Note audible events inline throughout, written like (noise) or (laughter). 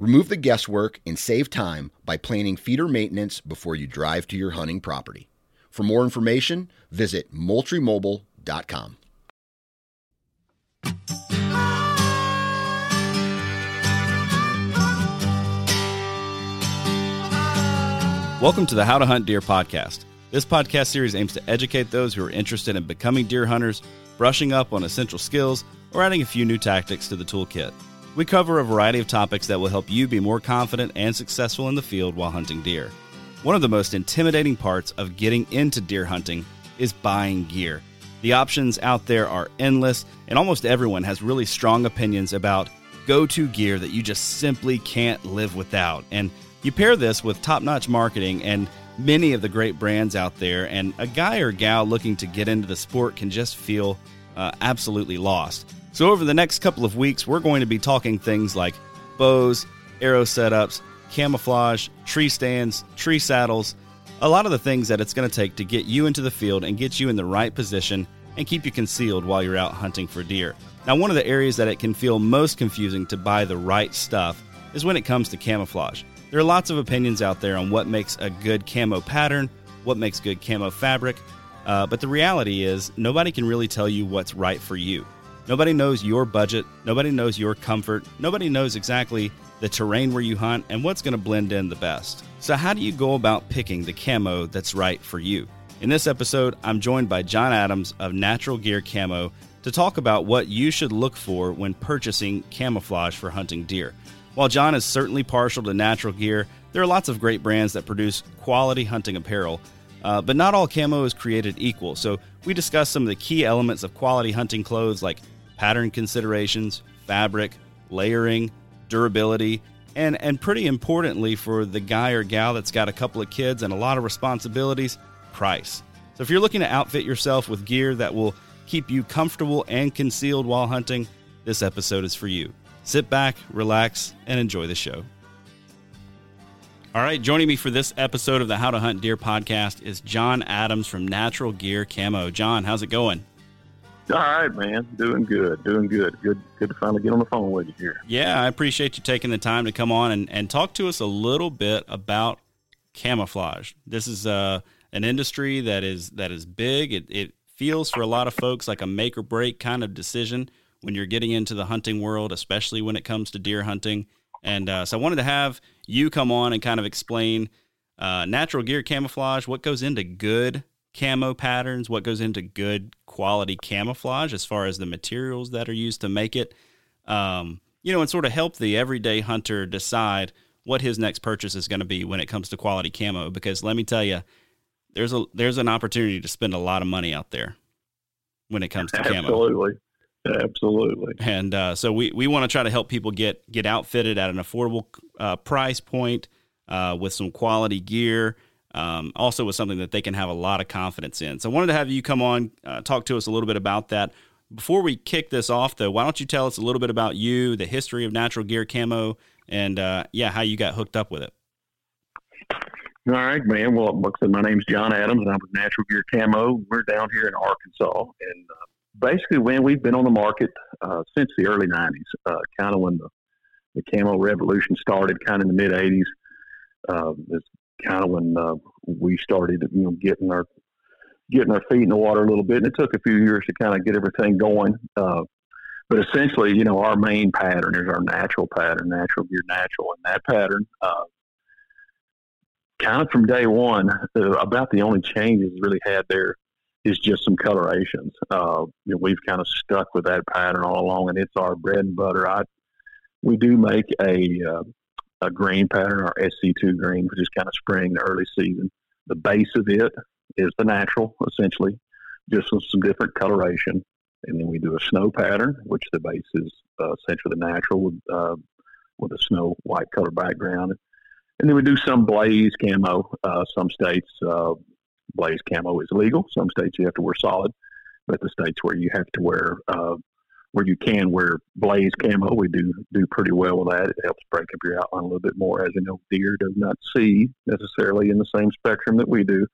Remove the guesswork and save time by planning feeder maintenance before you drive to your hunting property. For more information, visit moultriemobile.com. Welcome to the How to Hunt Deer podcast. This podcast series aims to educate those who are interested in becoming deer hunters, brushing up on essential skills, or adding a few new tactics to the toolkit. We cover a variety of topics that will help you be more confident and successful in the field while hunting deer. One of the most intimidating parts of getting into deer hunting is buying gear. The options out there are endless, and almost everyone has really strong opinions about go to gear that you just simply can't live without. And you pair this with top notch marketing and many of the great brands out there, and a guy or gal looking to get into the sport can just feel uh, absolutely lost. So, over the next couple of weeks, we're going to be talking things like bows, arrow setups, camouflage, tree stands, tree saddles, a lot of the things that it's going to take to get you into the field and get you in the right position and keep you concealed while you're out hunting for deer. Now, one of the areas that it can feel most confusing to buy the right stuff is when it comes to camouflage. There are lots of opinions out there on what makes a good camo pattern, what makes good camo fabric, uh, but the reality is nobody can really tell you what's right for you. Nobody knows your budget, nobody knows your comfort, nobody knows exactly the terrain where you hunt and what's going to blend in the best. So, how do you go about picking the camo that's right for you? In this episode, I'm joined by John Adams of Natural Gear Camo to talk about what you should look for when purchasing camouflage for hunting deer. While John is certainly partial to natural gear, there are lots of great brands that produce quality hunting apparel, uh, but not all camo is created equal. So, we discuss some of the key elements of quality hunting clothes like pattern considerations, fabric, layering, durability, and, and pretty importantly for the guy or gal that's got a couple of kids and a lot of responsibilities, price. So if you're looking to outfit yourself with gear that will keep you comfortable and concealed while hunting, this episode is for you. Sit back, relax, and enjoy the show. All right, joining me for this episode of the How to Hunt Deer podcast is John Adams from Natural Gear Camo. John, how's it going? All right, man. Doing good. Doing good. Good good to finally get on the phone with you here. Yeah, I appreciate you taking the time to come on and, and talk to us a little bit about camouflage. This is uh, an industry that is that is big. It, it feels for a lot of folks like a make or break kind of decision when you're getting into the hunting world, especially when it comes to deer hunting. And uh, so I wanted to have you come on and kind of explain uh, natural gear camouflage, what goes into good camo patterns, what goes into good quality camouflage as far as the materials that are used to make it. Um, you know, and sort of help the everyday hunter decide what his next purchase is going to be when it comes to quality camo. Because let me tell you, there's a there's an opportunity to spend a lot of money out there when it comes to camo. Absolutely. Absolutely. And uh, so we, we want to try to help people get get outfitted at an affordable uh, price point uh, with some quality gear um, also was something that they can have a lot of confidence in. So I wanted to have you come on, uh, talk to us a little bit about that. Before we kick this off, though, why don't you tell us a little bit about you, the history of Natural Gear Camo, and uh, yeah, how you got hooked up with it. All right, man. Well, like I said, my name's John Adams, and I'm with Natural Gear Camo. We're down here in Arkansas, and uh, basically, when we've been on the market uh, since the early '90s, uh, kind of when the the camo revolution started kind of in the mid '80s. Uh, it's kind of when uh, we started, you know, getting our getting our feet in the water a little bit, and it took a few years to kind of get everything going. Uh, but essentially, you know, our main pattern is our natural pattern, natural gear, natural, and that pattern, uh, kind of from day one, uh, about the only changes really had there is just some colorations. Uh, you know, we've kind of stuck with that pattern all along, and it's our bread and butter. I we do make a uh, a green pattern, our SC2 green, which is kind of spring to early season. The base of it is the natural, essentially, just with some different coloration. And then we do a snow pattern, which the base is uh, essentially the natural with, uh, with a snow white color background. And then we do some blaze camo. Uh, some states, uh, blaze camo is legal. Some states you have to wear solid. But the states where you have to wear uh, where you can wear blaze camo. We do do pretty well with that. It helps break up your outline a little bit more. As you know, deer does not see necessarily in the same spectrum that we do,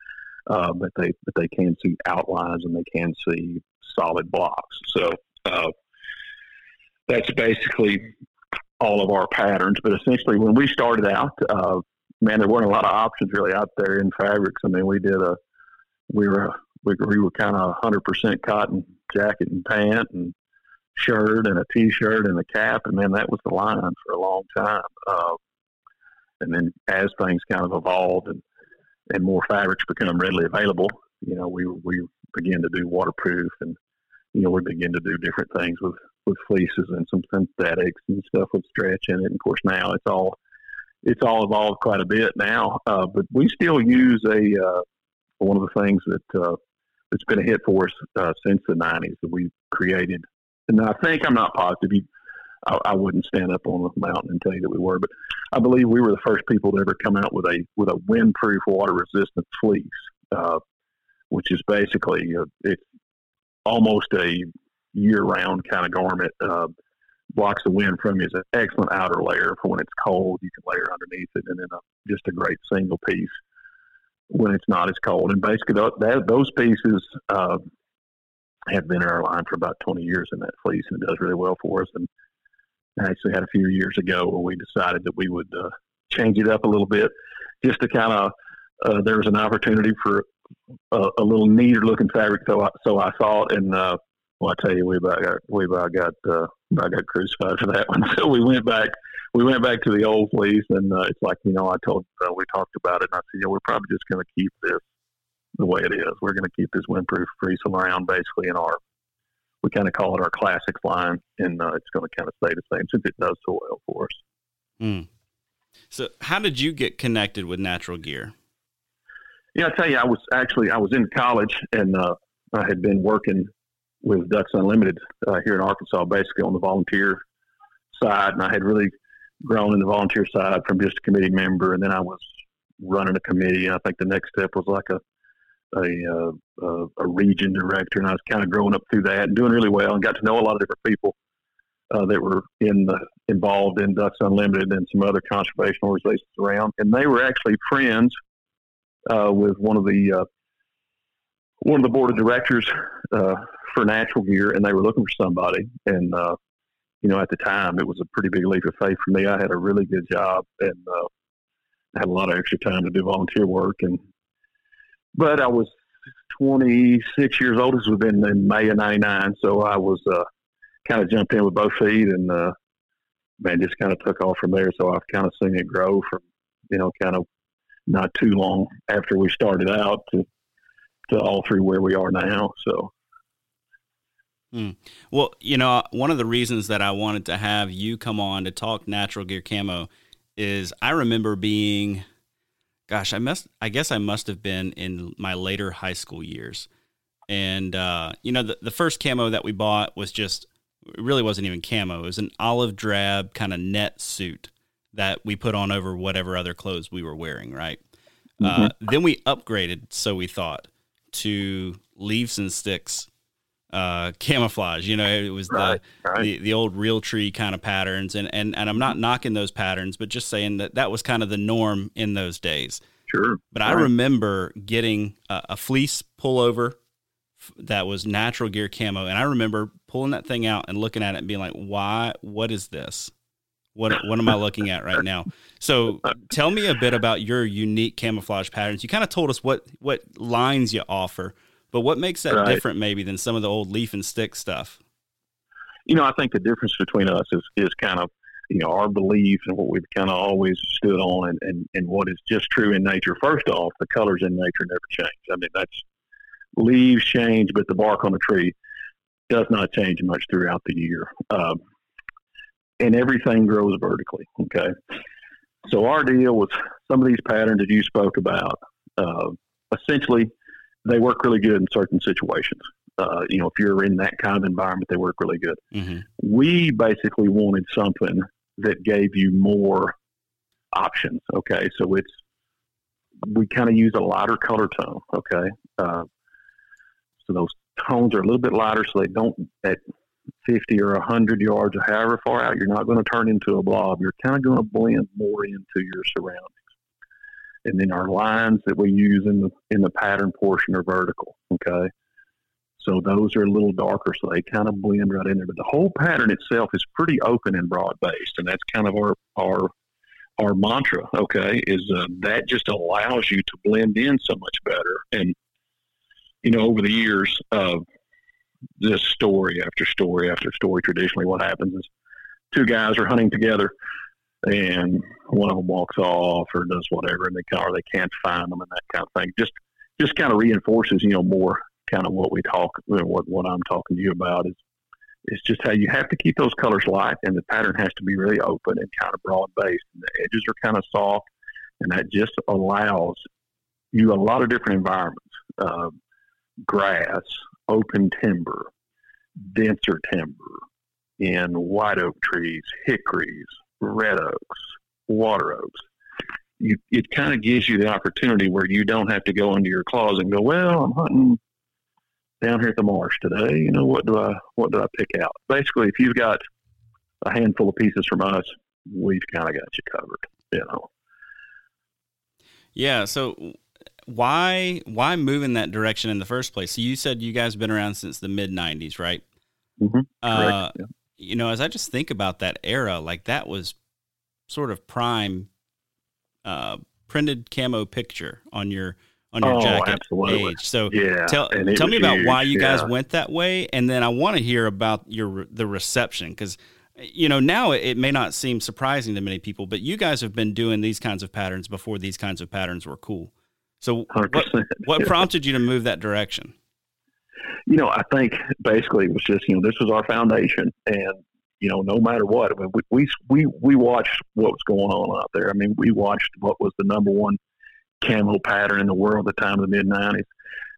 uh, but they but they can see outlines and they can see solid blocks. So uh, that's basically all of our patterns. But essentially, when we started out, uh, man, there weren't a lot of options really out there in fabrics. I mean, we did a we were we, we were kind of 100% cotton jacket and pant and shirt and a t-shirt and a cap, and then that was the line for a long time. Uh, and then as things kind of evolved and and more fabrics become readily available, you know, we we begin to do waterproof and you know we begin to do different things with with fleeces and some synthetics and stuff with stretch in it. And of course, now it's all it's all evolved quite a bit now, uh, but we still use a uh, one of the things that uh, that's been a hit for us uh, since the '90s that we created and I think I'm not positive. You, I, I, wouldn't stand up on the mountain and tell you that we were, but I believe we were the first people to ever come out with a with a windproof, water resistant fleece, uh, which is basically a, it's almost a year round kind of garment. Uh, blocks the wind from you. It's an excellent outer layer for when it's cold. You can layer underneath it, and then a, just a great single piece when it's not as cold. And basically, that, those pieces. Uh, have been in our line for about 20 years in that fleece and it does really well for us. And I actually had a few years ago where we decided that we would uh, change it up a little bit just to kind of, uh, there was an opportunity for a, a, little neater looking fabric. So I, so I thought, and, uh, well, I tell you, we about got, we about got, uh, I got crucified for that (laughs) one. So we went back, we went back to the old fleece and, uh, it's like, you know, I told, uh, we talked about it and I said, you know, we're probably just going to keep this the way it is. We're going to keep this windproof fleece around basically in our, we kind of call it our classics line, and uh, it's going to kind of stay the same since it does so well for us. Mm. So, how did you get connected with natural gear? Yeah, I tell you, I was actually I was in college and uh, I had been working with Ducks Unlimited uh, here in Arkansas, basically on the volunteer side, and I had really grown in the volunteer side from just a committee member, and then I was running a committee. And I think the next step was like a a, uh, a region director, and I was kind of growing up through that and doing really well, and got to know a lot of different people uh, that were in the, involved in Ducks Unlimited and some other conservation organizations around, and they were actually friends uh, with one of the uh, one of the board of directors uh, for Natural Gear, and they were looking for somebody, and uh, you know, at the time, it was a pretty big leap of faith for me. I had a really good job and uh, had a lot of extra time to do volunteer work, and but I was 26 years old. This was in, in May of '99, so I was uh, kind of jumped in with both feet, and uh, man, just kind of took off from there. So I've kind of seen it grow from, you know, kind of not too long after we started out to to all through where we are now. So. Hmm. Well, you know, one of the reasons that I wanted to have you come on to talk natural gear camo is I remember being gosh, I must, I guess I must have been in my later high school years. And, uh, you know, the, the first camo that we bought was just, it really wasn't even camo. It was an olive drab kind of net suit that we put on over whatever other clothes we were wearing, right? Uh, mm-hmm. Uh, then we upgraded, so we thought, to leaves and sticks uh, camouflage. You know, it was right, the, right. the, the old Realtree kind of patterns, and and and I'm not knocking those patterns, but just saying that that was kind of the norm in those days. Sure. But right. I remember getting a, a fleece pullover that was natural gear camo, and I remember pulling that thing out and looking at it and being like, "Why? What is this? what what am I looking at right now? So tell me a bit about your unique camouflage patterns. You kind of told us what what lines you offer, but what makes that right. different maybe than some of the old leaf and stick stuff? You know, I think the difference between us is is kind of you know our belief and what we've kind of always stood on, and, and and what is just true in nature. First off, the colors in nature never change. I mean, that's leaves change, but the bark on the tree does not change much throughout the year. Um, and everything grows vertically. Okay. So our deal with some of these patterns that you spoke about, uh, essentially, they work really good in certain situations. Uh, you know, if you're in that kind of environment, they work really good. Mm-hmm. We basically wanted something that gave you more options. Okay, so it's we kind of use a lighter color tone. Okay, uh, so those tones are a little bit lighter, so they don't at 50 or 100 yards or however far out, you're not going to turn into a blob. You're kind of going to blend more into your surroundings. And then our lines that we use in the in the pattern portion are vertical. Okay, so those are a little darker, so they kind of blend right in there. But the whole pattern itself is pretty open and broad based, and that's kind of our our our mantra. Okay, is uh, that just allows you to blend in so much better. And you know, over the years, uh, this story after story after story. Traditionally, what happens is two guys are hunting together, and one of them walks off or does whatever, and they or they can't find them and that kind of thing. Just just kind of reinforces, you know, more kind of what we talk, what what I'm talking to you about is is just how you have to keep those colors light, and the pattern has to be really open and kind of broad based, and the edges are kind of soft, and that just allows you a lot of different environments. Uh, grass, open timber, denser timber, in white oak trees, hickories, red oaks, water oaks. You, it kind of gives you the opportunity where you don't have to go into your claws and go, well, I'm hunting down here at the marsh today. You know, what do I what do I pick out? Basically, if you've got a handful of pieces from us, we've kind of got you covered. You know. Yeah. So why why move in that direction in the first place? So you said you guys have been around since the mid '90s, right? Mm-hmm. Uh, yeah. You know, as I just think about that era, like that was sort of prime uh, printed camo picture on your on your oh, jacket absolutely. age. So yeah, tell tell me about huge. why you guys went that way, and then I want to hear about your the reception because you know now it may not seem surprising to many people, but you guys have been doing these kinds of patterns before these kinds of patterns were cool. So what, what (laughs) prompted you to move that direction? You know, I think basically it was just, you know, this was our foundation and, you know, no matter what, I mean, we, we, we, we watched what was going on out there. I mean, we watched what was the number one camo pattern in the world at the time of the mid nineties.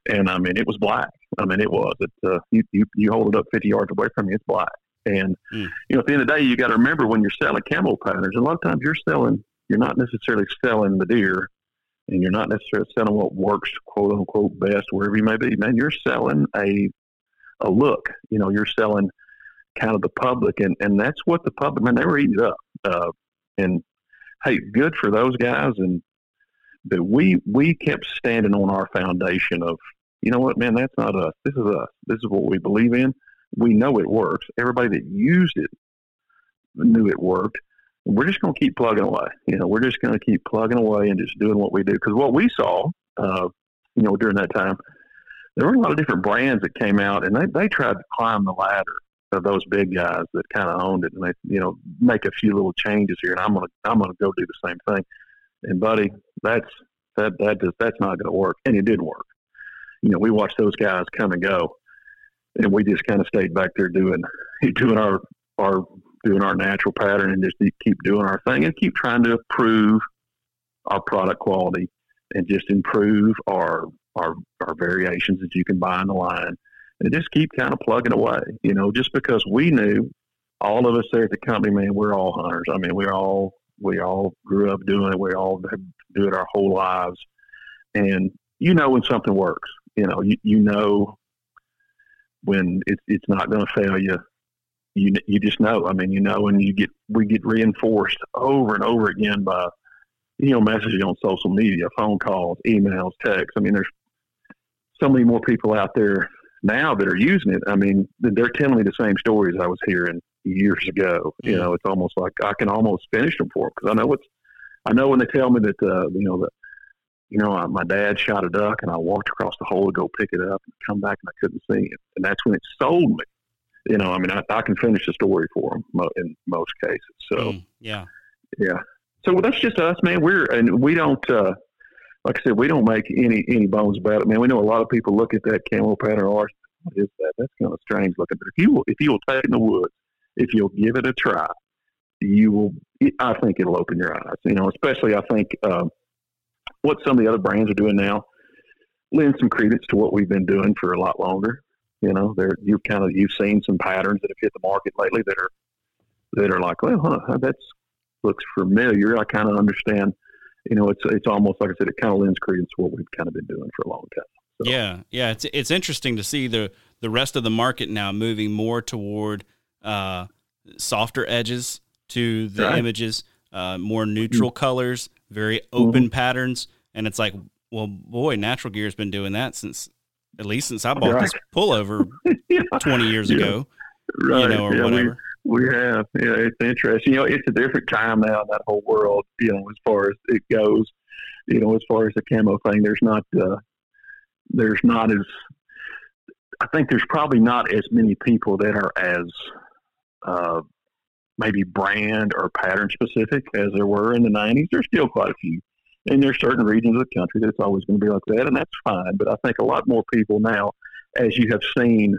And I mean, it was black. I mean, it was, it, uh, you, you, you hold it up 50 yards away from you, it's black. And, mm. you know, at the end of the day, you got to remember when you're selling camo patterns, a lot of times you're selling, you're not necessarily selling the deer and you're not necessarily selling what works, quote unquote, best wherever you may be. Man, you're selling a a look. You know, you're selling kind of the public, and and that's what the public. Man, they were eating up. Uh, and hey, good for those guys. And but we we kept standing on our foundation of, you know what, man, that's not us. This is us. This is what we believe in. We know it works. Everybody that used it knew it worked we're just going to keep plugging away. You know, we're just going to keep plugging away and just doing what we do. Because what we saw, uh, you know, during that time, there were a lot of different brands that came out, and they they tried to climb the ladder of those big guys that kind of owned it, and they you know make a few little changes here, and I'm gonna I'm gonna go do the same thing. And buddy, that's that that just that's not going to work, and it did work. You know, we watched those guys come and go, and we just kind of stayed back there doing (laughs) doing our our doing our natural pattern and just keep doing our thing and keep trying to improve our product quality and just improve our our our variations that you can buy in the line and just keep kind of plugging away. You know, just because we knew all of us there at the company, man, we're all hunters. I mean, we're all we all grew up doing it. We all do it our whole lives, and you know when something works. You know, you you know when it's it's not going to fail you you you just know. I mean, you know, and you get we get reinforced over and over again by you know messages on social media, phone calls, emails, texts. I mean, there's so many more people out there now that are using it. I mean, they're telling me the same stories I was hearing, years ago. You mm. know, it's almost like I can almost finish them for them because I know it's. I know when they tell me that uh, you know that you know my dad shot a duck and I walked across the hole to go pick it up and come back and I couldn't see it, and that's when it sold me. You know, I mean, I, I can finish the story for them in most cases. So mm, yeah, yeah. So that's just us, man. We're and we don't. uh like I said, we don't make any any bones about it, man. We know a lot of people look at that camo pattern ours. What is that? That's kind of strange looking. But if you will, if you will take it in the woods, if you'll give it a try, you will. I think it'll open your eyes. You know, especially I think um, what some of the other brands are doing now lends some credence to what we've been doing for a lot longer. You know, there you've kind of you've seen some patterns that have hit the market lately that are that are like, well, huh, that's looks familiar. I kind of understand you know, it's it's almost like I said, it kind of lends credence to what we've kind of been doing for a long time. So. Yeah, yeah, it's it's interesting to see the the rest of the market now moving more toward uh, softer edges to the right. images, uh, more neutral mm-hmm. colors, very open mm-hmm. patterns, and it's like, well, boy, Natural Gear has been doing that since at least since I bought right. this pullover (laughs) yeah. twenty years yeah. ago, right. you know, or yeah, whatever. We have, yeah, it's interesting. You know, it's a different time now in that whole world. You know, as far as it goes, you know, as far as the camo thing, there's not, uh, there's not as, I think there's probably not as many people that are as, uh, maybe brand or pattern specific as there were in the 90s. There's still quite a few. And there's certain regions of the country that's always going to be like that, and that's fine. But I think a lot more people now, as you have seen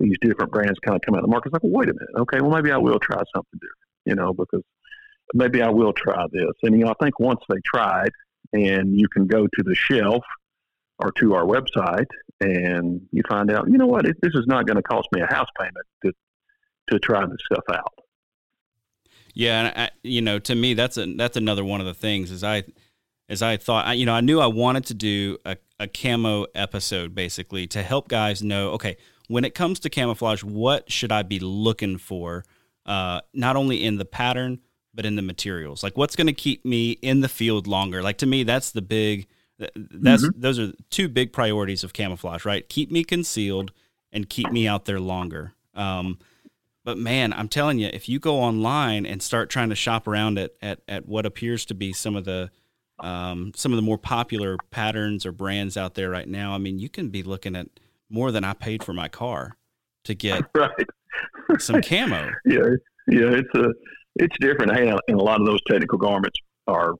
these different brands kind of come out of the market. It's like, well, wait a minute. Okay, well, maybe I will try something different, you know, because maybe I will try this. And, you know, I think once they try it and you can go to the shelf or to our website and you find out, you know what, it, this is not going to cost me a house payment to, to try this stuff out. Yeah. And I, you know, to me, that's a, that's another one of the things is I, as I thought, you know, I knew I wanted to do a, a camo episode basically to help guys know, okay, when it comes to camouflage, what should I be looking for? Uh, not only in the pattern, but in the materials. Like what's going to keep me in the field longer? Like to me, that's the big. That's mm-hmm. those are two big priorities of camouflage, right? Keep me concealed and keep me out there longer. Um, but man, I'm telling you, if you go online and start trying to shop around at at, at what appears to be some of the um, some of the more popular patterns or brands out there right now, I mean, you can be looking at more than I paid for my car to get (laughs) right. some camo. (laughs) Yeah, yeah, it's a it's different. Hey, and a lot of those technical garments are,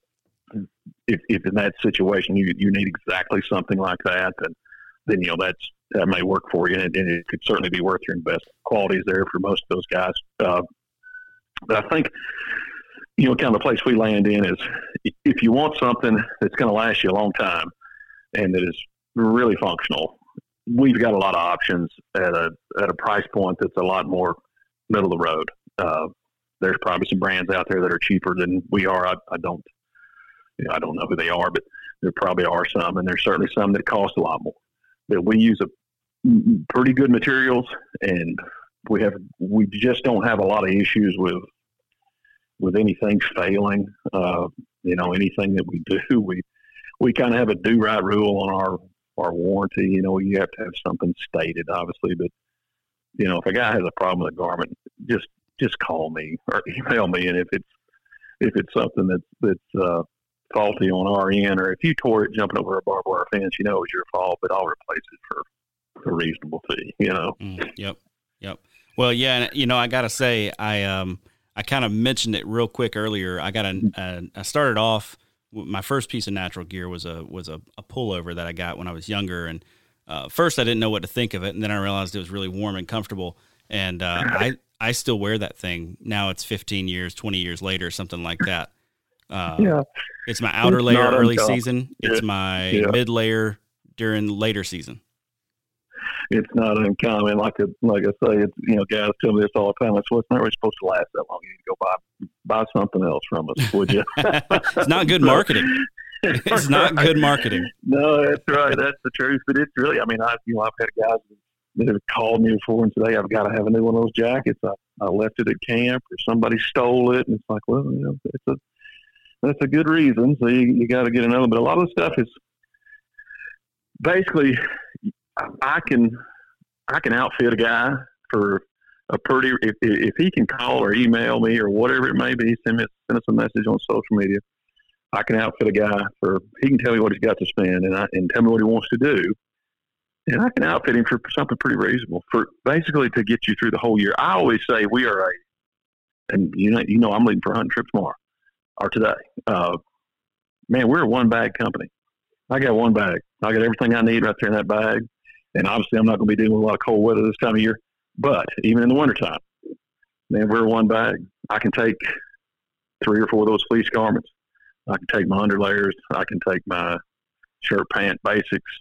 if, if in that situation you you need exactly something like that, then then you know that's that may work for you, and, and it could certainly be worth your investment. Qualities there for most of those guys, uh, but I think you know, kind of the place we land in is if you want something that's going to last you a long time and that is really functional, we've got a lot of options at a at a price point that's a lot more middle of the road. Uh, there's probably some brands out there that are cheaper than we are. I, I don't, you know, I don't know who they are, but there probably are some, and there's certainly some that cost a lot more. But we use a pretty good materials, and we have we just don't have a lot of issues with with anything failing. Uh, you know, anything that we do, (laughs) we we kind of have a do right rule on our our warranty. You know, you have to have something stated, obviously, but you know, if a guy has a problem with a garment, just just call me or (laughs) email me, and if it's if it's something that's that's uh, faulty on our end, or if you tore it jumping over a barbed wire fence, you know it was your fault, but I'll replace it for a reasonable fee. You know. Mm, yep. Yep. Well, yeah, and you know, I gotta say, I um, I kind of mentioned it real quick earlier. I got a, a I started off my first piece of natural gear was a was a, a pullover that I got when I was younger, and uh, first I didn't know what to think of it, and then I realized it was really warm and comfortable, and uh, (laughs) I I still wear that thing now. It's 15 years, 20 years later, something like that. Uh, yeah, it's my outer it's layer early season. It's my yeah. mid layer during later season it's not uncommon. Like a, like I say, it's you know, guys tell me this all the time. It's what's not really supposed to last that long. You need to go buy buy something else from us, would you? (laughs) it's not good marketing. (laughs) It's not good marketing. No, that's right. That's the truth. But it's really, I mean, I you know, I've had guys that have called me before and today I've got to have a new one of those jackets. I, I left it at camp or somebody stole it, and it's like, well, you know, it's a that's a good reason. So you, you got to get another. But a lot of the stuff is basically I can I can outfit a guy for a pretty if if he can call or email me or whatever it may be, send me send us a message on social media. I can outfit a guy for he can tell me what he's got to spend and I and tell me what he wants to do. And I can outfit him for something pretty reasonable for basically to get you through the whole year. I always say we are a and you know you know I'm leaving for hunting trips tomorrow or today. Uh, man, we're a one bag company. I got one bag. I got everything I need right there in that bag. And obviously I'm not going to be dealing with a lot of cold weather this time of year. But even in the wintertime, man, we're one bag. I can take three or four of those fleece garments. I can take my underlayers. I can take my shirt, pant, basics,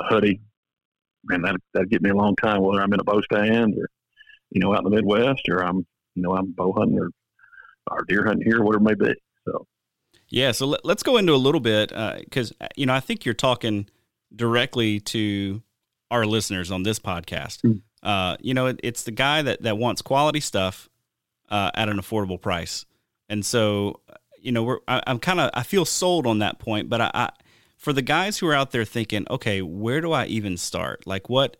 hoodie. and that that'd get me a long time, whether I'm in a bow stand or, you know, out in the Midwest or I'm, you know, I'm bow hunting or, or deer hunting here, whatever it may be. So, yeah. So let, us go into a little bit because, uh, you know, I think you're talking directly to our listeners on this podcast. Mm. Uh, you know, it, it's the guy that, that wants quality stuff uh, at an affordable price. And so, you know, we're, I, am kind of, I feel sold on that point, but I, I, for the guys who are out there thinking, okay, where do I even start? Like what,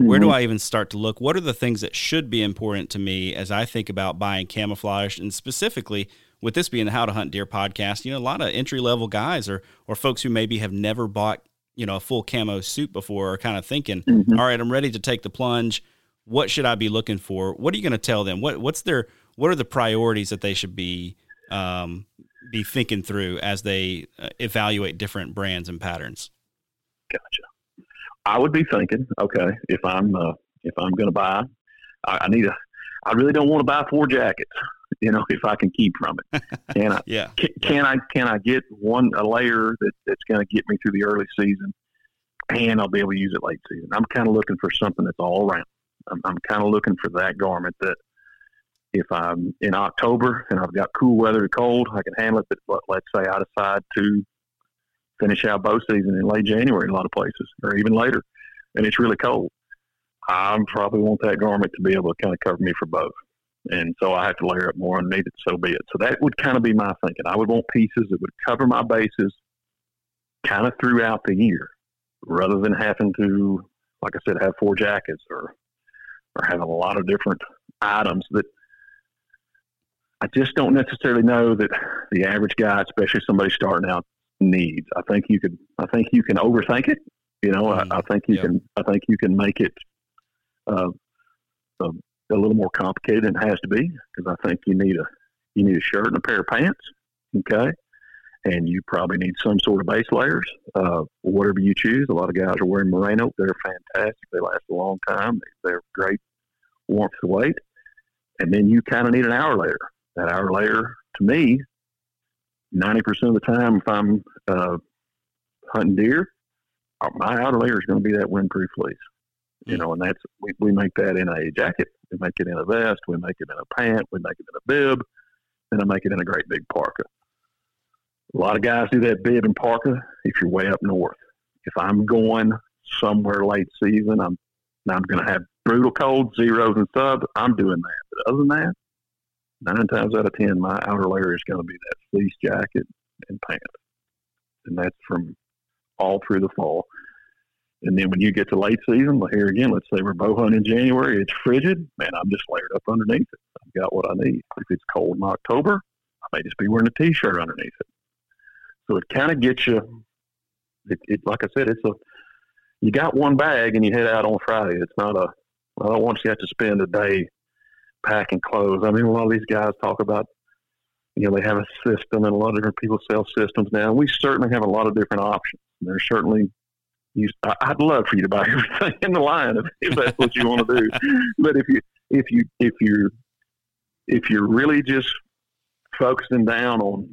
mm-hmm. where do mm-hmm. I even start to look? What are the things that should be important to me as I think about buying camouflage and specifically with this being the How to Hunt Deer podcast, you know, a lot of entry level guys or, or folks who maybe have never bought, you know, a full camo suit before are kind of thinking, mm-hmm. All right, I'm ready to take the plunge what should I be looking for? What are you going to tell them? What what's their what are the priorities that they should be um, be thinking through as they uh, evaluate different brands and patterns? Gotcha. I would be thinking, okay, if I'm uh, if I'm going to buy, I, I, need a. I really don't want to buy four jackets. (laughs) You know, if I can keep from it, can I? (laughs) yeah. Can, can I? Can I get one a layer that, that's going to get me through the early season, and I'll be able to use it late season? I'm kind of looking for something that's all around. I'm, I'm kind of looking for that garment that if I'm in October and I've got cool weather to cold, I can handle it. But let's say I decide to finish out bow season in late January in a lot of places, or even later, and it's really cold. I probably want that garment to be able to kind of cover me for both. And so I have to layer it more underneath it, so be it. So that would kind of be my thinking. I would want pieces that would cover my bases kind of throughout the year rather than having to, like I said, have four jackets or or having a lot of different items that I just don't necessarily know that the average guy, especially somebody starting out, needs. I think you could. I think you can overthink it. You know, mm-hmm. I, I, think you can. I think you can make it uh, a, a, little more complicated than it has to be because I think you need a you need a shirt and a pair of pants. Okay, and you probably need some sort of base layers, uh, whatever you choose. A lot of guys are wearing merino. They're fantastic. They last a long time. They're great warmth to weight. And then you kind of need an hour layer. That hour layer, to me, 90% of the time, if I'm uh, hunting deer, uh, my outer layer is going to be that windproof fleece. You know, and that's we, we make that in a jacket, we make it in a vest, we make it in a pant, we make it in a bib, and I make it in a great big parka. A lot of guys do that bib and parka if you're way up north. If I'm going somewhere late season, I'm I'm going to have brutal cold, zeros and subs. I'm doing that. But other than that, nine times out of ten, my outer layer is going to be that fleece jacket and pants, and that's from all through the fall. And then when you get to late season, well, here again, let's say we're bow hunting in January, it's frigid. Man, I'm just layered up underneath it. I've got what I need. If it's cold in October, I may just be wearing a t-shirt underneath it. So it kind of gets you. It, it, like I said, it's a. You got one bag and you head out on Friday. It's not a. I don't want you to have to spend a day packing clothes. I mean, a lot of these guys talk about, you know, they have a system, and a lot of different people sell systems now. We certainly have a lot of different options. There's certainly you, I'd love for you to buy (laughs) everything in the line if, if that's what you want to do. But if you if you if you're if you're really just focusing down on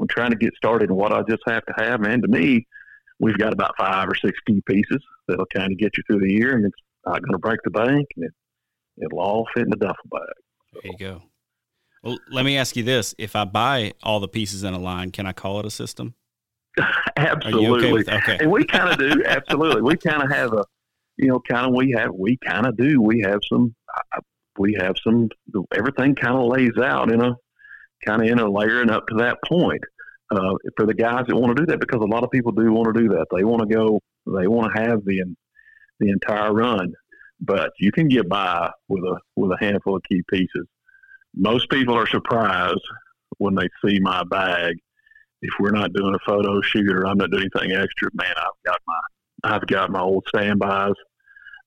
I'm trying to get started and what I just have to have, man, to me, we've got about five or six key pieces that'll kind of get you through the year, and it's not going to break the bank, and it, it'll all fit in the duffel bag. So. There you go. Well, let me ask you this: If I buy all the pieces in a line, can I call it a system? (laughs) absolutely. Okay, okay. And we kind of do. (laughs) Absolutely. We kind of have a, you know, kind of we have we kind of do. We have some. We have some. Everything kind of lays out in a kind of in a layering up to that point uh, for the guys that want to do that because a lot of people do want to do that. They want to go, they want to have the the entire run. but you can get by with a with a handful of key pieces. Most people are surprised when they see my bag. If we're not doing a photo shoot or I'm not doing anything extra, man, I've got my I've got my old standbys.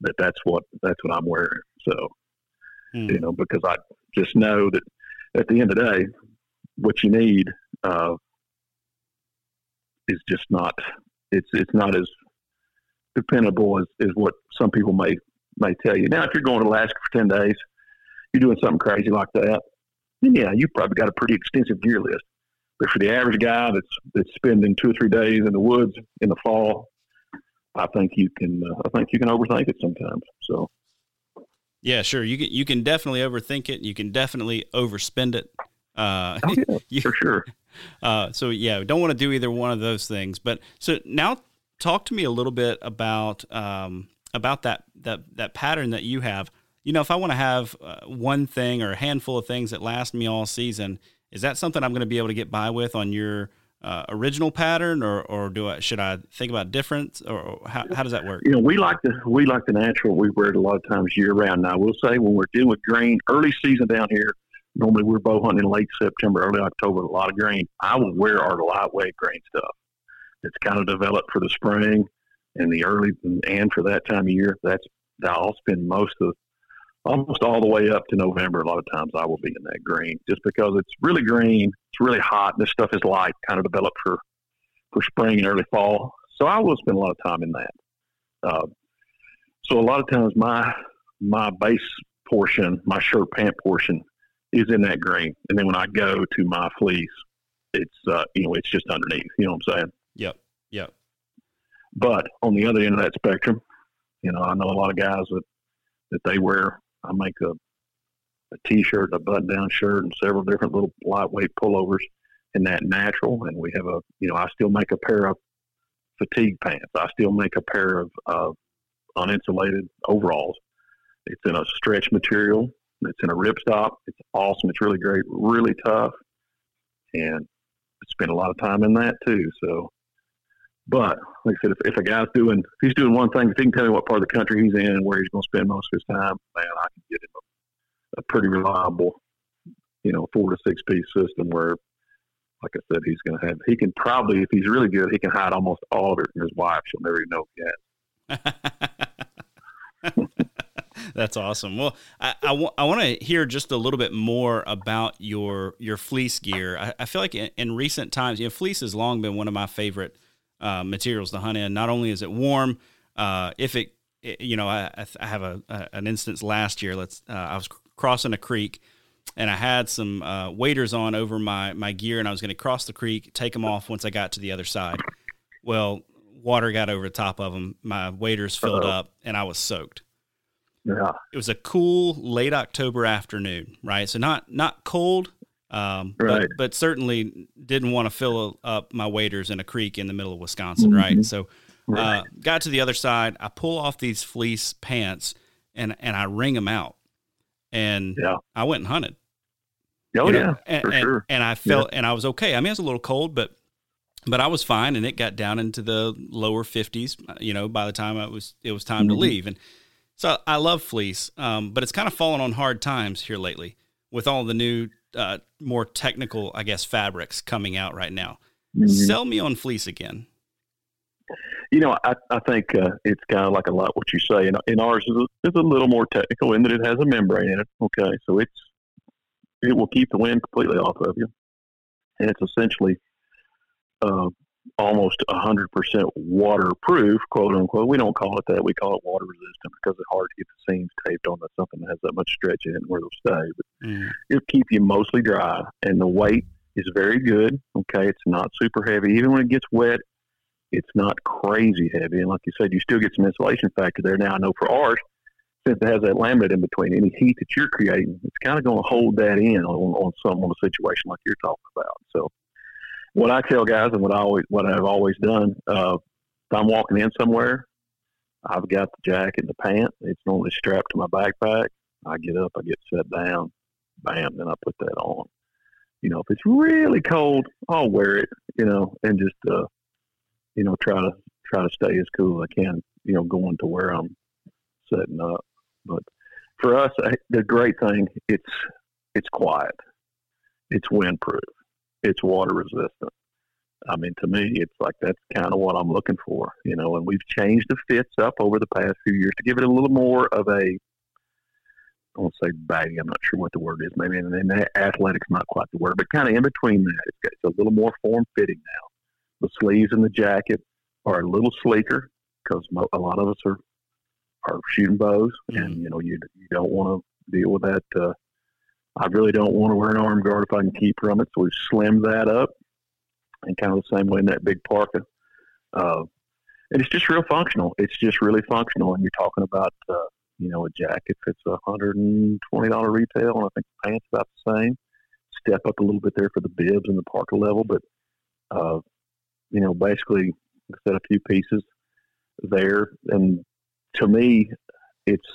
That that's what that's what I'm wearing. So hmm. you know, because I just know that at the end of the day, what you need uh, is just not it's it's not as dependable as, as what some people may may tell you. Now, if you're going to Alaska for ten days, you're doing something crazy like that, then yeah, you've probably got a pretty extensive gear list. But for the average guy that's that's spending two or three days in the woods in the fall, I think you can uh, I think you can overthink it sometimes. So. Yeah, sure. You can you can definitely overthink it. You can definitely overspend it. Uh, oh, yeah, (laughs) you, for sure. (laughs) Uh, so yeah, don't want to do either one of those things. But so now, talk to me a little bit about um, about that that that pattern that you have. You know, if I want to have uh, one thing or a handful of things that last me all season, is that something I'm going to be able to get by with on your uh, original pattern, or or do I should I think about different, or how, how does that work? You know, we like the we like the natural. We wear it a lot of times year round. Now, we'll say when we're dealing with grain, early season down here, normally we're bow hunting late September, early October, a lot of grain. I will wear our lightweight green stuff. It's kind of developed for the spring and the early and for that time of year. That's I'll spend most of almost all the way up to November. A lot of times I will be in that green just because it's really green. It's really hot. And this stuff is light, kind of developed for for spring and early fall. So I will spend a lot of time in that. Uh, so a lot of times my my base portion, my shirt pant portion, is in that green, and then when I go to my fleece, it's uh, you know it's just underneath. You know what I'm saying? Yep. Yep. But on the other end of that spectrum, you know, I know a lot of guys that that they wear. I make a a t-shirt, a button-down shirt, and several different little lightweight pullovers in that natural. And we have a, you know, I still make a pair of fatigue pants. I still make a pair of uh, uninsulated overalls. It's in a stretch material it's in a ripstop. It's awesome. It's really great, really tough, and spend a lot of time in that too. So, but like I said, if, if a guy's doing, if he's doing one thing, if he can tell me what part of the country he's in and where he's going to spend most of his time, man, I can get him a, a pretty reliable, you know, four to six piece system where, like I said, he's going to have. He can probably, if he's really good, he can hide almost all of it from his wife. She'll never even know he has. (laughs) That's awesome. Well, I, I, w- I want to hear just a little bit more about your your fleece gear. I, I feel like in, in, recent times, you know, fleece has long been one of my favorite uh, materials to hunt in. Not only is it warm, uh, if it, it, you know, I, I have a, a, an instance last year. Let's uh, I was crossing a creek. And I had some uh, waders on over my, my gear, and I was going to cross the creek, take them off once I got to the other side. Well, water got over the top of them. My waders filled Uh-oh. up, and I was soaked. Yeah. It was a cool late October afternoon, right? So not not cold, um, right. but, but certainly didn't want to fill up my waders in a creek in the middle of Wisconsin, mm-hmm. right? So right. Uh, got to the other side. I pull off these fleece pants and and I wring them out, and yeah. I went and hunted. Oh you know? yeah, and, for and, sure. And I felt yeah. and I was okay. I mean, it was a little cold, but but I was fine, and it got down into the lower fifties. You know, by the time it was it was time mm-hmm. to leave, and so I love fleece, um, but it's kind of fallen on hard times here lately with all the new, uh, more technical, I guess, fabrics coming out right now. Mm-hmm. Sell me on fleece again. You know, I, I think uh, it's kind of like a lot what you say. And, and ours is a, is a little more technical in that it has a membrane in it. Okay, so it's it will keep the wind completely off of you, and it's essentially uh, almost 100% waterproof, quote unquote. We don't call it that. We call it water resistant because it's hard to get the seams taped on something that has that much stretch in it where they'll stay. But mm. it'll keep you mostly dry, and the weight is very good. Okay, it's not super heavy. Even when it gets wet, it's not crazy heavy. And like you said, you still get some insulation factor there. Now I know for ours, since it has that laminate in between, any heat that you're creating, it's kind of going to hold that in on, on some on a situation like you're talking about. So what I tell guys and what I always what I've always done, uh, if I'm walking in somewhere, I've got the jacket and the pant. It's normally strapped to my backpack. I get up, I get set down, bam, then I put that on. You know, if it's really cold, I'll wear it. You know, and just uh, you know try to try to stay as cool as I can. You know, going to where I'm setting up. But for us, the great thing it's it's quiet, it's windproof, it's water resistant. I mean, to me, it's like that's kind of what I'm looking for, you know. And we've changed the fits up over the past few years to give it a little more of a I won't say baggy. I'm not sure what the word is. Maybe and, and athletic's not quite the word, but kind of in between that. It's, it's a little more form fitting now. The sleeves and the jacket are a little sleeker because a lot of us are are shooting bows, mm-hmm. and you know you you don't want to deal with that. Uh, I really don't want to wear an arm guard if I can keep from it, so we've slimmed that up, and kind of the same way in that big parka. Uh, and it's just real functional. It's just really functional, and you're talking about uh, you know a jacket twenty dollar retail, and I think the pants about the same. Step up a little bit there for the bibs and the parka level, but uh, you know basically set a few pieces there, and to me, it's.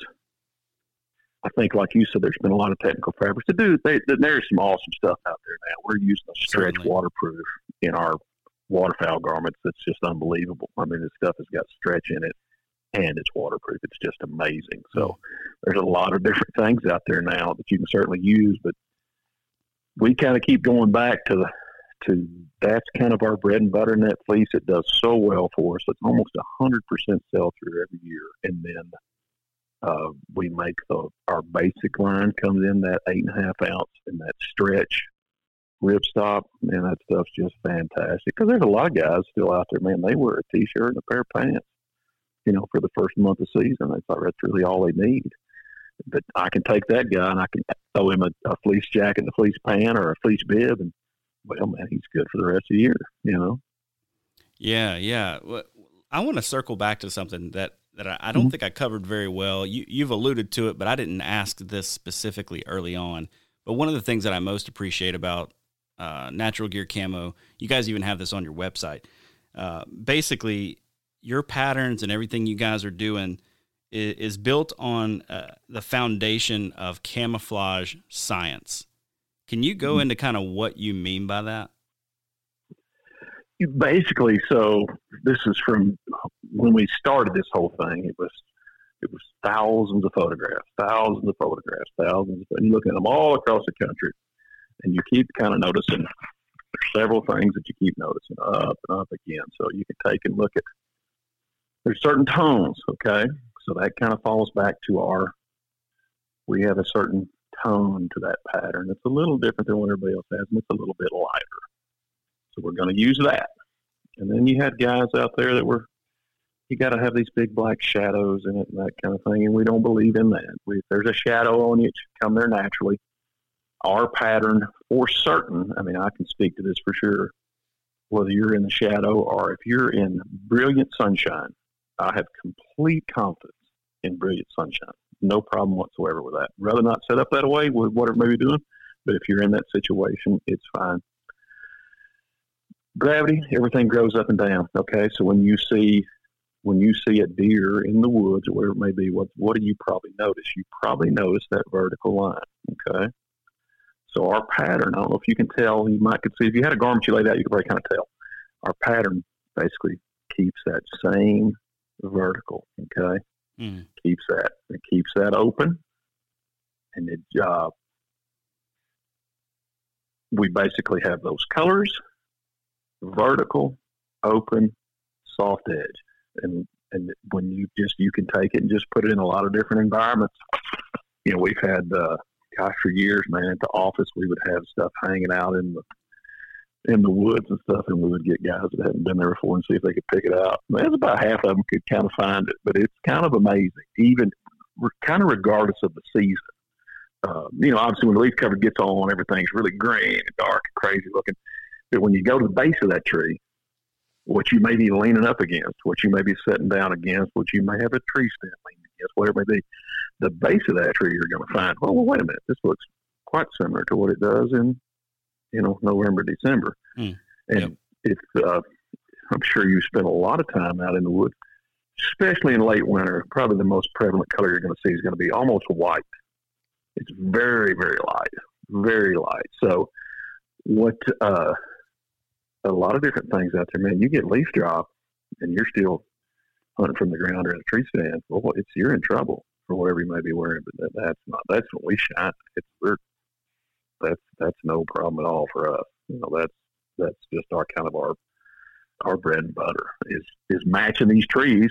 I think, like you said, there's been a lot of technical fabrics to do. They, there's some awesome stuff out there now. We're using a stretch Certainly. waterproof in our waterfowl garments. It's just unbelievable. I mean, this stuff has got stretch in it, and it's waterproof. It's just amazing. So, there's a lot of different things out there now that you can certainly use, but we kind of keep going back to the to that's kind of our bread and butter in that fleece. It does so well for us. It's almost a hundred percent sell through every year, and then uh, we make the our basic line comes in that eight and a half ounce and that stretch ripstop, and that stuff's just fantastic. Because there's a lot of guys still out there, man. They wear a t-shirt and a pair of pants, you know, for the first month of season. They thought that's really all they need. But I can take that guy and I can throw him a, a fleece jacket and a fleece pant or a fleece bib, and well, man, he's good for the rest of the year, you know? Yeah, yeah. I want to circle back to something that, that I, I don't mm-hmm. think I covered very well. You, you've alluded to it, but I didn't ask this specifically early on. But one of the things that I most appreciate about uh, Natural Gear Camo, you guys even have this on your website. Uh, basically, your patterns and everything you guys are doing is, is built on uh, the foundation of camouflage science. Can you go mm-hmm. into kind of what you mean by that? Basically, so this is from when we started this whole thing. It was it was thousands of photographs, thousands of photographs, thousands. Of, and you look at them all across the country, and you keep kind of noticing there's several things that you keep noticing up and up again. So you can take and look at there's certain tones, okay? So that kind of falls back to our we have a certain tone to that pattern. It's a little different than what everybody else has, and it's a little bit lighter. So we're going to use that. And then you had guys out there that were, you got to have these big black shadows in it and that kind of thing, and we don't believe in that. We, if there's a shadow on you, it should come there naturally. Our pattern, for certain, I mean, I can speak to this for sure, whether you're in the shadow or if you're in brilliant sunshine, I have complete confidence in brilliant sunshine no problem whatsoever with that. Rather not set up that way with whatever it may be doing, but if you're in that situation, it's fine. Gravity, everything grows up and down. Okay, so when you see when you see a deer in the woods or wherever it may be, what what do you probably notice? You probably notice that vertical line. Okay. So our pattern, I don't know if you can tell, you might could see if you had a garment you laid out, you could probably kind of tell. Our pattern basically keeps that same vertical. Okay. Mm. Keeps that it keeps that open, and it uh, we basically have those colors: vertical, open, soft edge, and and when you just you can take it and just put it in a lot of different environments. You know, we've had uh, gosh for years, man. At the office, we would have stuff hanging out in the in the woods and stuff, and we would get guys that hadn't been there before and see if they could pick it out. There's about half of them could kind of find it, but it's kind of amazing, even kind of regardless of the season. Uh, you know, obviously when the leaf cover gets on, everything's really green and dark and crazy looking. But when you go to the base of that tree, what you may be leaning up against, what you may be sitting down against, what you may have a tree stand leaning against, whatever it may be, the base of that tree you're going to find, well, well, wait a minute, this looks quite similar to what it does in you know, November, December. Mm. And yep. if uh, I'm sure you spend a lot of time out in the woods, especially in late winter, probably the most prevalent color you're going to see is going to be almost white. It's very, very light, very light. So, what uh, a lot of different things out there, man. You get leaf drop, and you're still hunting from the ground or in a tree stand. Well, it's you're in trouble. for whatever you may be wearing. But that, that's not that's when we shine. It's we're that's that's no problem at all for us. You know, that's that's just our kind of our our bread and butter is is matching these trees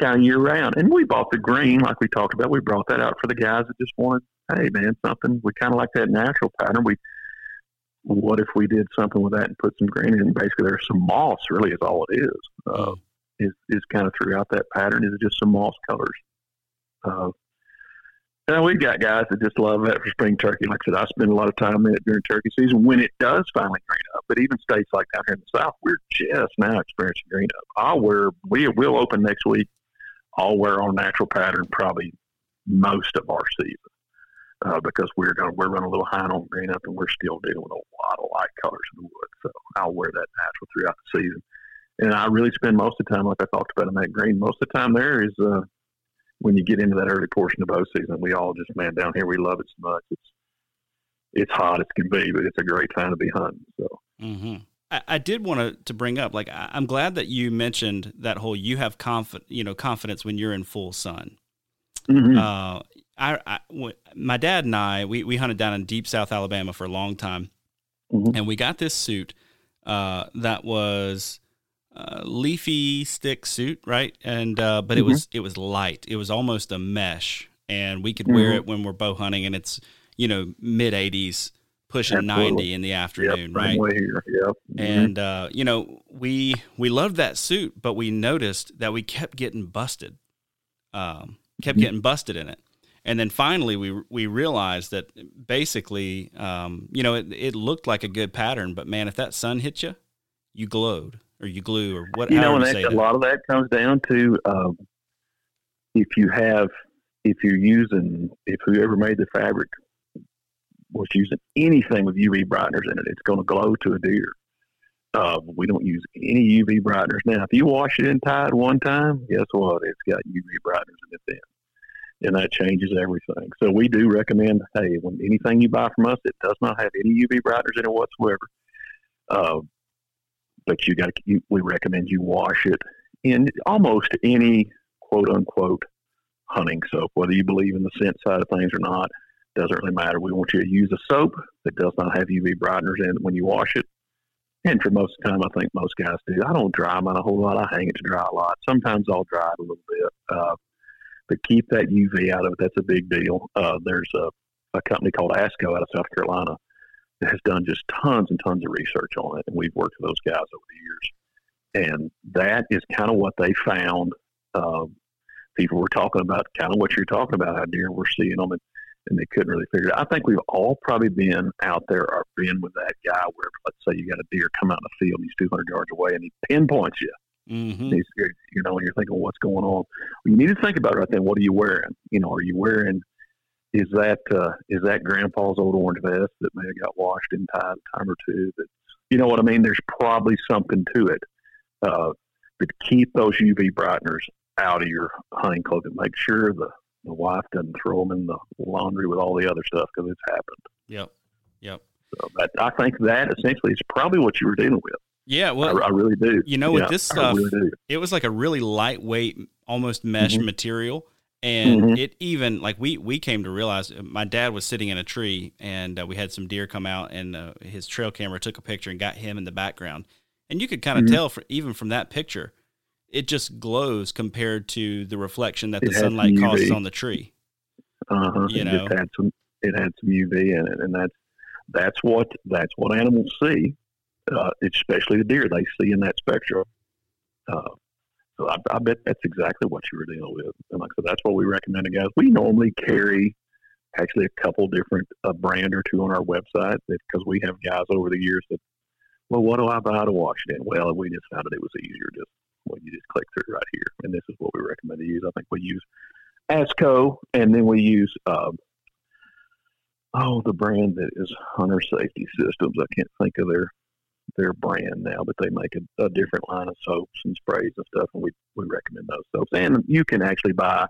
kind of year round. And we bought the green, like we talked about. We brought that out for the guys that just wanted, hey man, something. We kind of like that natural pattern. We what if we did something with that and put some green in? Basically, there's some moss. Really, is all it is. Uh, mm. is is kind of throughout that pattern is just some moss colors. Uh, and we've got guys that just love that for spring turkey. Like I said, I spend a lot of time in it during turkey season when it does finally green up. But even states like down here in the south, we're just now experiencing green up. I'll wear we will open next week. I'll wear our natural pattern probably most of our season uh, because we're going we're running a little high on green up and we're still dealing with a lot of light colors in the wood. So I'll wear that natural throughout the season. And I really spend most of the time, like I talked about in that green, most of the time there is uh, when you get into that early portion of bow season, we all just man down here we love it so much. It's it's hot as can be, but it's a great time to be hunting. So. Mm-hmm. I, I did want to, to bring up, like, I, am glad that you mentioned that whole you have confi- you know confidence when you're in full sun. Mm-hmm. Uh, I, I my dad and I, we, we hunted down in deep South Alabama for a long time, mm-hmm. and we got this suit uh, that was uh, leafy stick suit, right? And uh, but mm-hmm. it was it was light. It was almost a mesh, and we could mm-hmm. wear it when we're bow hunting, and it's you know mid eighties, pushing Absolutely. ninety in the afternoon, yep, right? Here. Yep. Mm-hmm. And uh, you know we we loved that suit, but we noticed that we kept getting busted, um, kept mm-hmm. getting busted in it. And then finally, we we realized that basically, um, you know, it, it looked like a good pattern, but man, if that sun hit you, you glowed or you glue or what. You know, and that, a lot of that comes down to um, if you have if you're using if whoever made the fabric was using anything with UV brighteners in it, it's going to glow to a deer. Uh, we don't use any UV brighteners now. If you wash it in Tide one time, guess what? It's got UV brighteners in it then, and that changes everything. So we do recommend, hey, when anything you buy from us, it does not have any UV brighteners in it whatsoever. Uh, but you got to. We recommend you wash it in almost any quote unquote hunting soap, whether you believe in the scent side of things or not. Doesn't really matter. We want you to use a soap that does not have UV brighteners in it when you wash it. And for most of the time, I think most guys do. I don't dry mine a whole lot. I hang it to dry a lot. Sometimes I'll dry it a little bit. Uh, but keep that UV out of it. That's a big deal. Uh, there's a, a company called ATSKO out of South Carolina that has done just tons and tons of research on it, and we've worked with those guys over the years. And that is kind of what they found. Um, people were talking about kind of what you're talking about how deer We're seeing them, and, and they couldn't really figure it out. I think we've all probably been out there or been with that guy where, let's say, you got a deer come out in the field, and he's 200 yards away, and he pinpoints you. Mm-hmm. You know, and you're thinking, what's going on? Well, you need to think about it right then. What are you wearing? You know, are you wearing – is that uh, is that grandpa's old orange vest that may have got washed in Tide a time or two? That you know what I mean. There's probably something to it. Uh, but keep those UV brighteners out of your hunting clothing. Make sure the the wife doesn't throw them in the laundry with all the other stuff because it's happened. Yep. Yep. So that, I think that essentially is probably what you were dealing with. Yeah, well, I, I really do. You know, yeah, with this stuff, really it was like a really lightweight, almost mesh mm-hmm. material and mm-hmm. it even like we we came to realize uh, my dad was sitting in a tree and uh, we had some deer come out and uh, his trail camera took a picture and got him in the background and you could kind of mm-hmm. tell for, even from that picture it just glows compared to the reflection that it the sunlight causes on the tree uh-huh. you it know had some it had some uv in it and that's that's what that's what animals see uh, especially the deer they see in that spectrum uh, so I, I, bet that's exactly what you were dealing with. And like I said, that's what we recommend to guys. We normally carry actually a couple different a brand or two on our website because we have guys over the years that, well, what do I buy to wash it in? Well, we found it was easier just well, you just click through right here, and this is what we recommend to use. I think we use ATSKO, and then we use um, oh the brand that is Hunter Safety Systems. I can't think of their their brand now, but they make a, a, different line of soaps and sprays and stuff, and we we recommend those soaps. And you can actually buy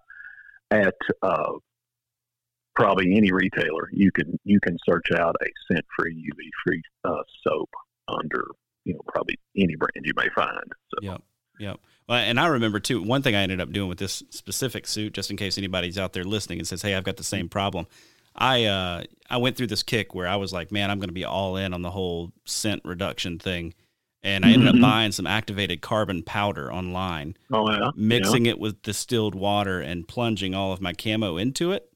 at uh, probably any retailer. You can you can search out a scent free, UV free uh, soap under you know probably any brand you may find. So. Yep. Yep. Well, and I remember too. One thing I ended up doing with this specific suit, just in case anybody's out there listening and says, "Hey, I've got the same problem." I uh, I went through this kick where I was like, "Man, I'm going to be all in on the whole scent reduction thing," and I ended mm-hmm. up buying some activated carbon powder online. Oh yeah. Mixing yeah. it with distilled water and plunging all of my camo into it,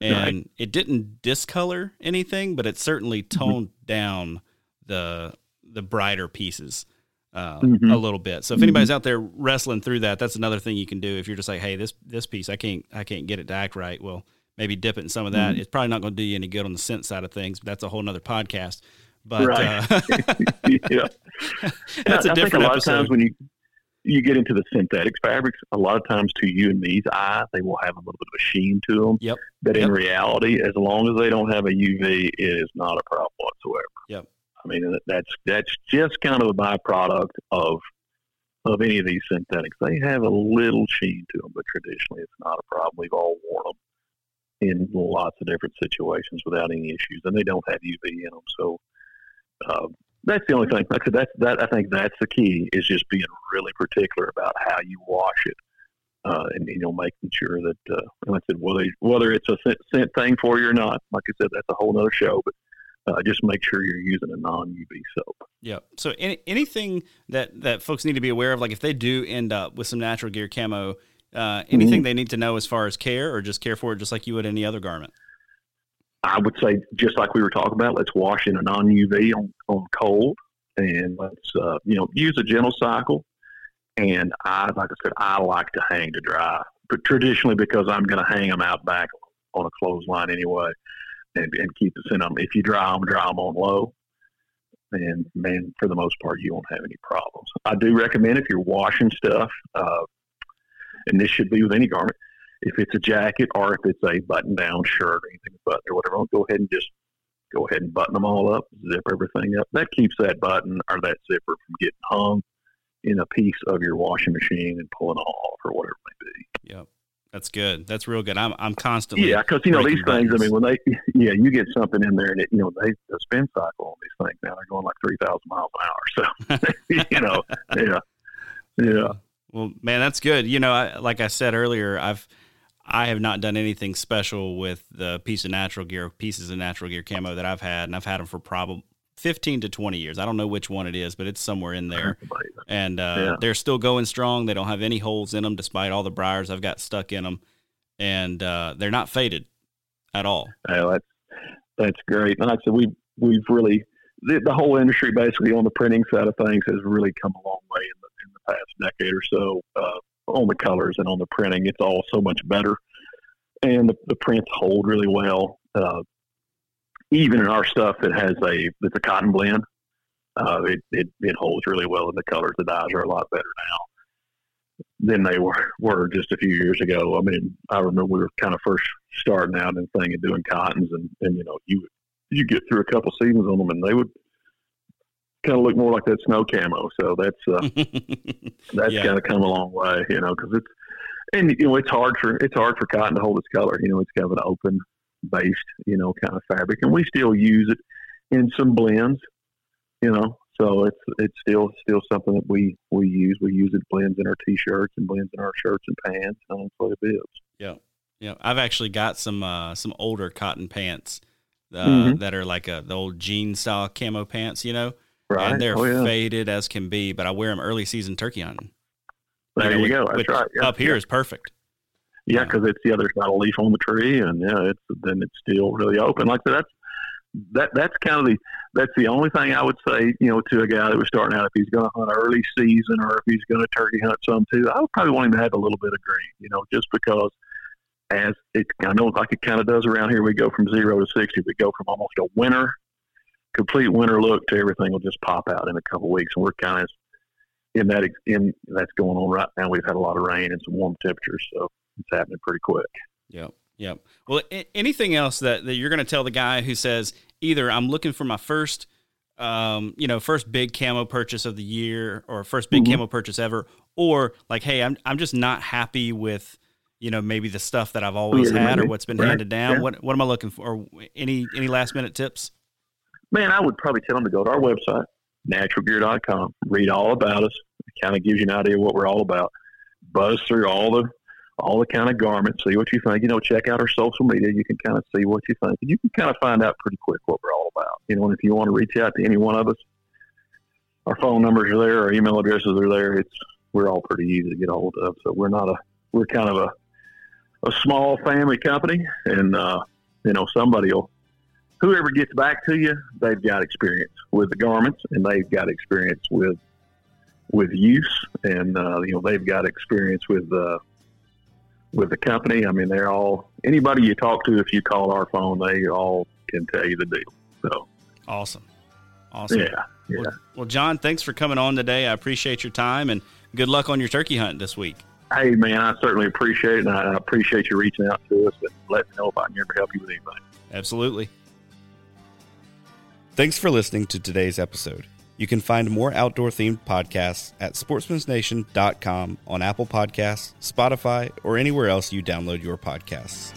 and right. it didn't discolor anything, but it certainly mm-hmm. toned mm-hmm. down the the brighter pieces uh, mm-hmm. a little bit. So if anybody's mm-hmm. out there wrestling through that, that's another thing you can do. If you're just like, hey, this this piece, I can't I can't get it to act right. Well, maybe dip it in some of that. Mm-hmm. It's probably not going to do you any good on the scent side of things. But that's a whole nother podcast. But right. uh, (laughs) yeah, (laughs) that's a different I think a lot episode. of times when you you get into the synthetic fabrics, a lot of times to you and me's eye, they will have a little bit of a sheen to them. Yep. But yep. in reality, as long as they don't have a UV, it is not a problem whatsoever. Yep. I mean, that's that's just kind of a byproduct of of any of these synthetics. They have a little sheen to them, but traditionally, it's not a problem. We've all worn them in lots of different situations without any issues, and they don't have UV in them. So uh, that's the only thing. Like I said, that's that. I think that's the key is just being really particular about how you wash it. Uh, and you know, making sure that, uh, like I said, whether whether it's a scent, scent thing for you or not, like I said, that's a whole other show. But uh, just make sure you're using a non UV soap. Yeah. So any, anything that that folks need to be aware of, like if they do end up with some natural gear camo, uh, anything mm-hmm. they need to know as far as care, or just care for it, just like you would any other garment. I would say just like we were talking about, let's wash in a non UV on, on cold, and let's uh, you know use a gentle cycle. And I, like I said, I like to hang to dry, but traditionally because I'm going to hang them out back on a clothesline anyway and, and keep the scent on them. If you dry them, dry them on low. And man, for the most part, you won't have any problems. I do recommend if you're washing stuff, uh, and this should be with any garment, if it's a jacket or if it's a button down shirt or anything button or whatever, go ahead and just go ahead and button them all up, zip everything up. That keeps that button or that zipper from getting hung in a piece of your washing machine and pulling off or whatever it may be. Yep. That's good. That's real good. I'm I'm constantly yeah, because you know these buttons. things. I mean, when they (laughs) yeah, you get something in there, and it you know they the spin cycle on these things now they're going like three thousand miles an hour. So (laughs) you know, yeah, yeah. Well, man, that's good. You know, I, like I said earlier, I've I have not done anything special with the piece of natural gear pieces of natural gear camo that I've had, and I've had them for probably 15 to 20 years. I don't know which one it is, but it's somewhere in there. (laughs) And uh, yeah. they're still going strong. They don't have any holes in them, despite all the briars I've got stuck in them. And uh, they're not faded at all. Oh, that's, that's great. And like I said, we, we've really, the, the, whole industry basically on the printing side of things has really come a long way in the, in the past decade or so uh, on the colors and on the printing. It's all so much better. And the, the prints hold really well. Uh, even in our stuff that has a it's a cotton blend, uh, it, it it holds really well in the colors. The dyes are a lot better now than they were were just a few years ago. I mean, I remember we were kind of first starting out and thing and doing cottons, and and you know you you get through a couple seasons on them, and they would kind of look more like that snow camo. So that's uh, (laughs) that's yeah. kind of come a long way, you know, because it's and you know it's hard for it's hard for cotton to hold its color. You know, it's kind of an open based, you know, kind of fabric, and we still use it in some blends, you know. So it's it's still still something that we we use. We use it blends in our t-shirts and blends in our shirts and pants and a bit. Yeah, yeah. I've actually got some uh, some older cotton pants uh, mm-hmm. that are like a the old jean style camo pants, you know. Right. And they're oh, yeah. faded as can be, but I wear them early season turkey hunting. There you, know, you go. That's right. Yeah. Up here is perfect. Yeah, because it's the other side of leaf on the tree, and yeah, it's then it's still really open. Like that's that that's kind of the that's the only thing I would say, you know, to a guy that was starting out if he's going to hunt early season or if he's going to turkey hunt some too. I would probably want him to have a little bit of green, you know, just because as it I know like it kind of does around here. We go from zero to sixty. We go from almost a winter, complete winter look to everything will just pop out in a couple of weeks, and we're kind of in that in that's going on right now. We've had a lot of rain and some warm temperatures, so it's happening pretty quick. Yep. Yep. Well, anything else that, that you're going to tell the guy who says either I'm looking for my first, um, you know, first big camo purchase of the year or first big mm-hmm. camo purchase ever, or like, hey, I'm I'm just not happy with, you know, maybe the stuff that I've always yeah, had or what's been right. handed down. Yeah. What what am I looking for? Or any any last minute tips? Man, I would probably tell them to go to our website, naturalgear.com, read all about us. It kind of gives you an idea of what we're all about. Buzz through all the all the kind of garments, see what you think. You know, check out our social media. You can kind of see what you think. And you can kind of find out pretty quick what we're all about. You know, and if you want to reach out to any one of us, our phone numbers are there, our email addresses are there. It's we're all pretty easy to get a hold of. So we're not a we're kind of a a small family company, and uh, you know somebody will whoever gets back to you, they've got experience with the garments, and they've got experience with with use, and uh, you know they've got experience with uh, with the company. I mean, they're all anybody you talk to. If you call our phone, they all can tell you the deal. So awesome, awesome. Yeah, yeah. Well, well, John, thanks for coming on today. I appreciate your time, and good luck on your turkey hunt this week. Hey, man, I certainly appreciate it, and I appreciate you reaching out to us and letting me know if I can ever help you with anything. Absolutely. Thanks for listening to today's episode. You can find more outdoor themed podcasts at sportsmansnation.com on Apple Podcasts, Spotify, or anywhere else you download your podcasts.